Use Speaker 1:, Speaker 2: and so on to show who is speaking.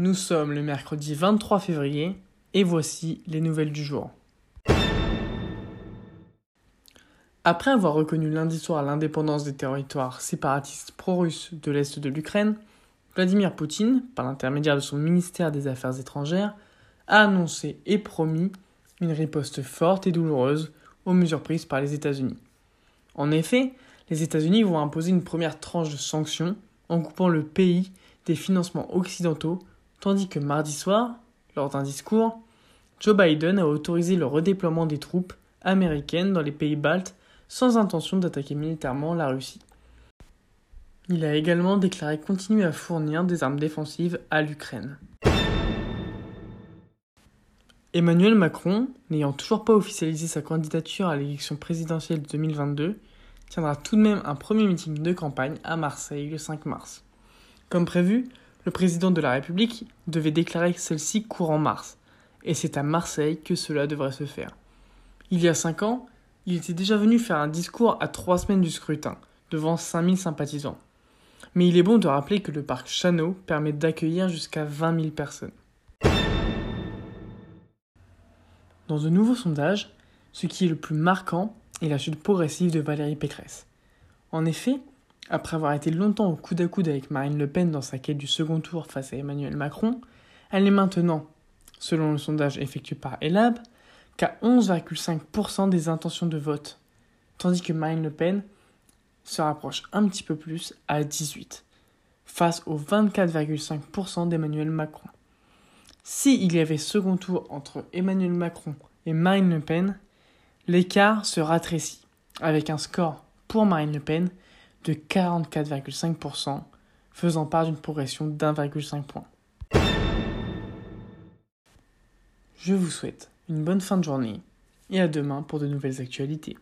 Speaker 1: Nous sommes le mercredi 23 février et voici les nouvelles du jour. Après avoir reconnu lundi soir l'indépendance des territoires séparatistes pro-russes de l'Est de l'Ukraine, Vladimir Poutine, par l'intermédiaire de son ministère des Affaires étrangères, a annoncé et promis une riposte forte et douloureuse aux mesures prises par les États-Unis. En effet, les États-Unis vont imposer une première tranche de sanctions en coupant le pays des financements occidentaux, tandis que mardi soir, lors d'un discours, Joe Biden a autorisé le redéploiement des troupes américaines dans les pays baltes sans intention d'attaquer militairement la Russie. Il a également déclaré continuer à fournir des armes défensives à l'Ukraine. Emmanuel Macron, n'ayant toujours pas officialisé sa candidature à l'élection présidentielle de 2022, tiendra tout de même un premier meeting de campagne à Marseille le 5 mars. Comme prévu, le président de la République devait déclarer celle-ci courant mars, et c'est à Marseille que cela devrait se faire. Il y a cinq ans, il était déjà venu faire un discours à trois semaines du scrutin, devant 5000 sympathisants. Mais il est bon de rappeler que le parc Chano permet d'accueillir jusqu'à 20 000 personnes. Dans de nouveaux sondages, ce qui est le plus marquant est la chute progressive de Valérie Pécresse. En effet, après avoir été longtemps au coude à coude avec Marine Le Pen dans sa quête du second tour face à Emmanuel Macron, elle est maintenant, selon le sondage effectué par Elab, qu'à 11,5% des intentions de vote, tandis que Marine Le Pen se rapproche un petit peu plus à 18, face aux 24,5% d'Emmanuel Macron. S'il il y avait second tour entre Emmanuel Macron et Marine Le Pen, l'écart se ratrécit, avec un score pour Marine Le Pen de 44,5%, faisant part d'une progression d'1,5 point. Je vous souhaite une bonne fin de journée et à demain pour de nouvelles actualités.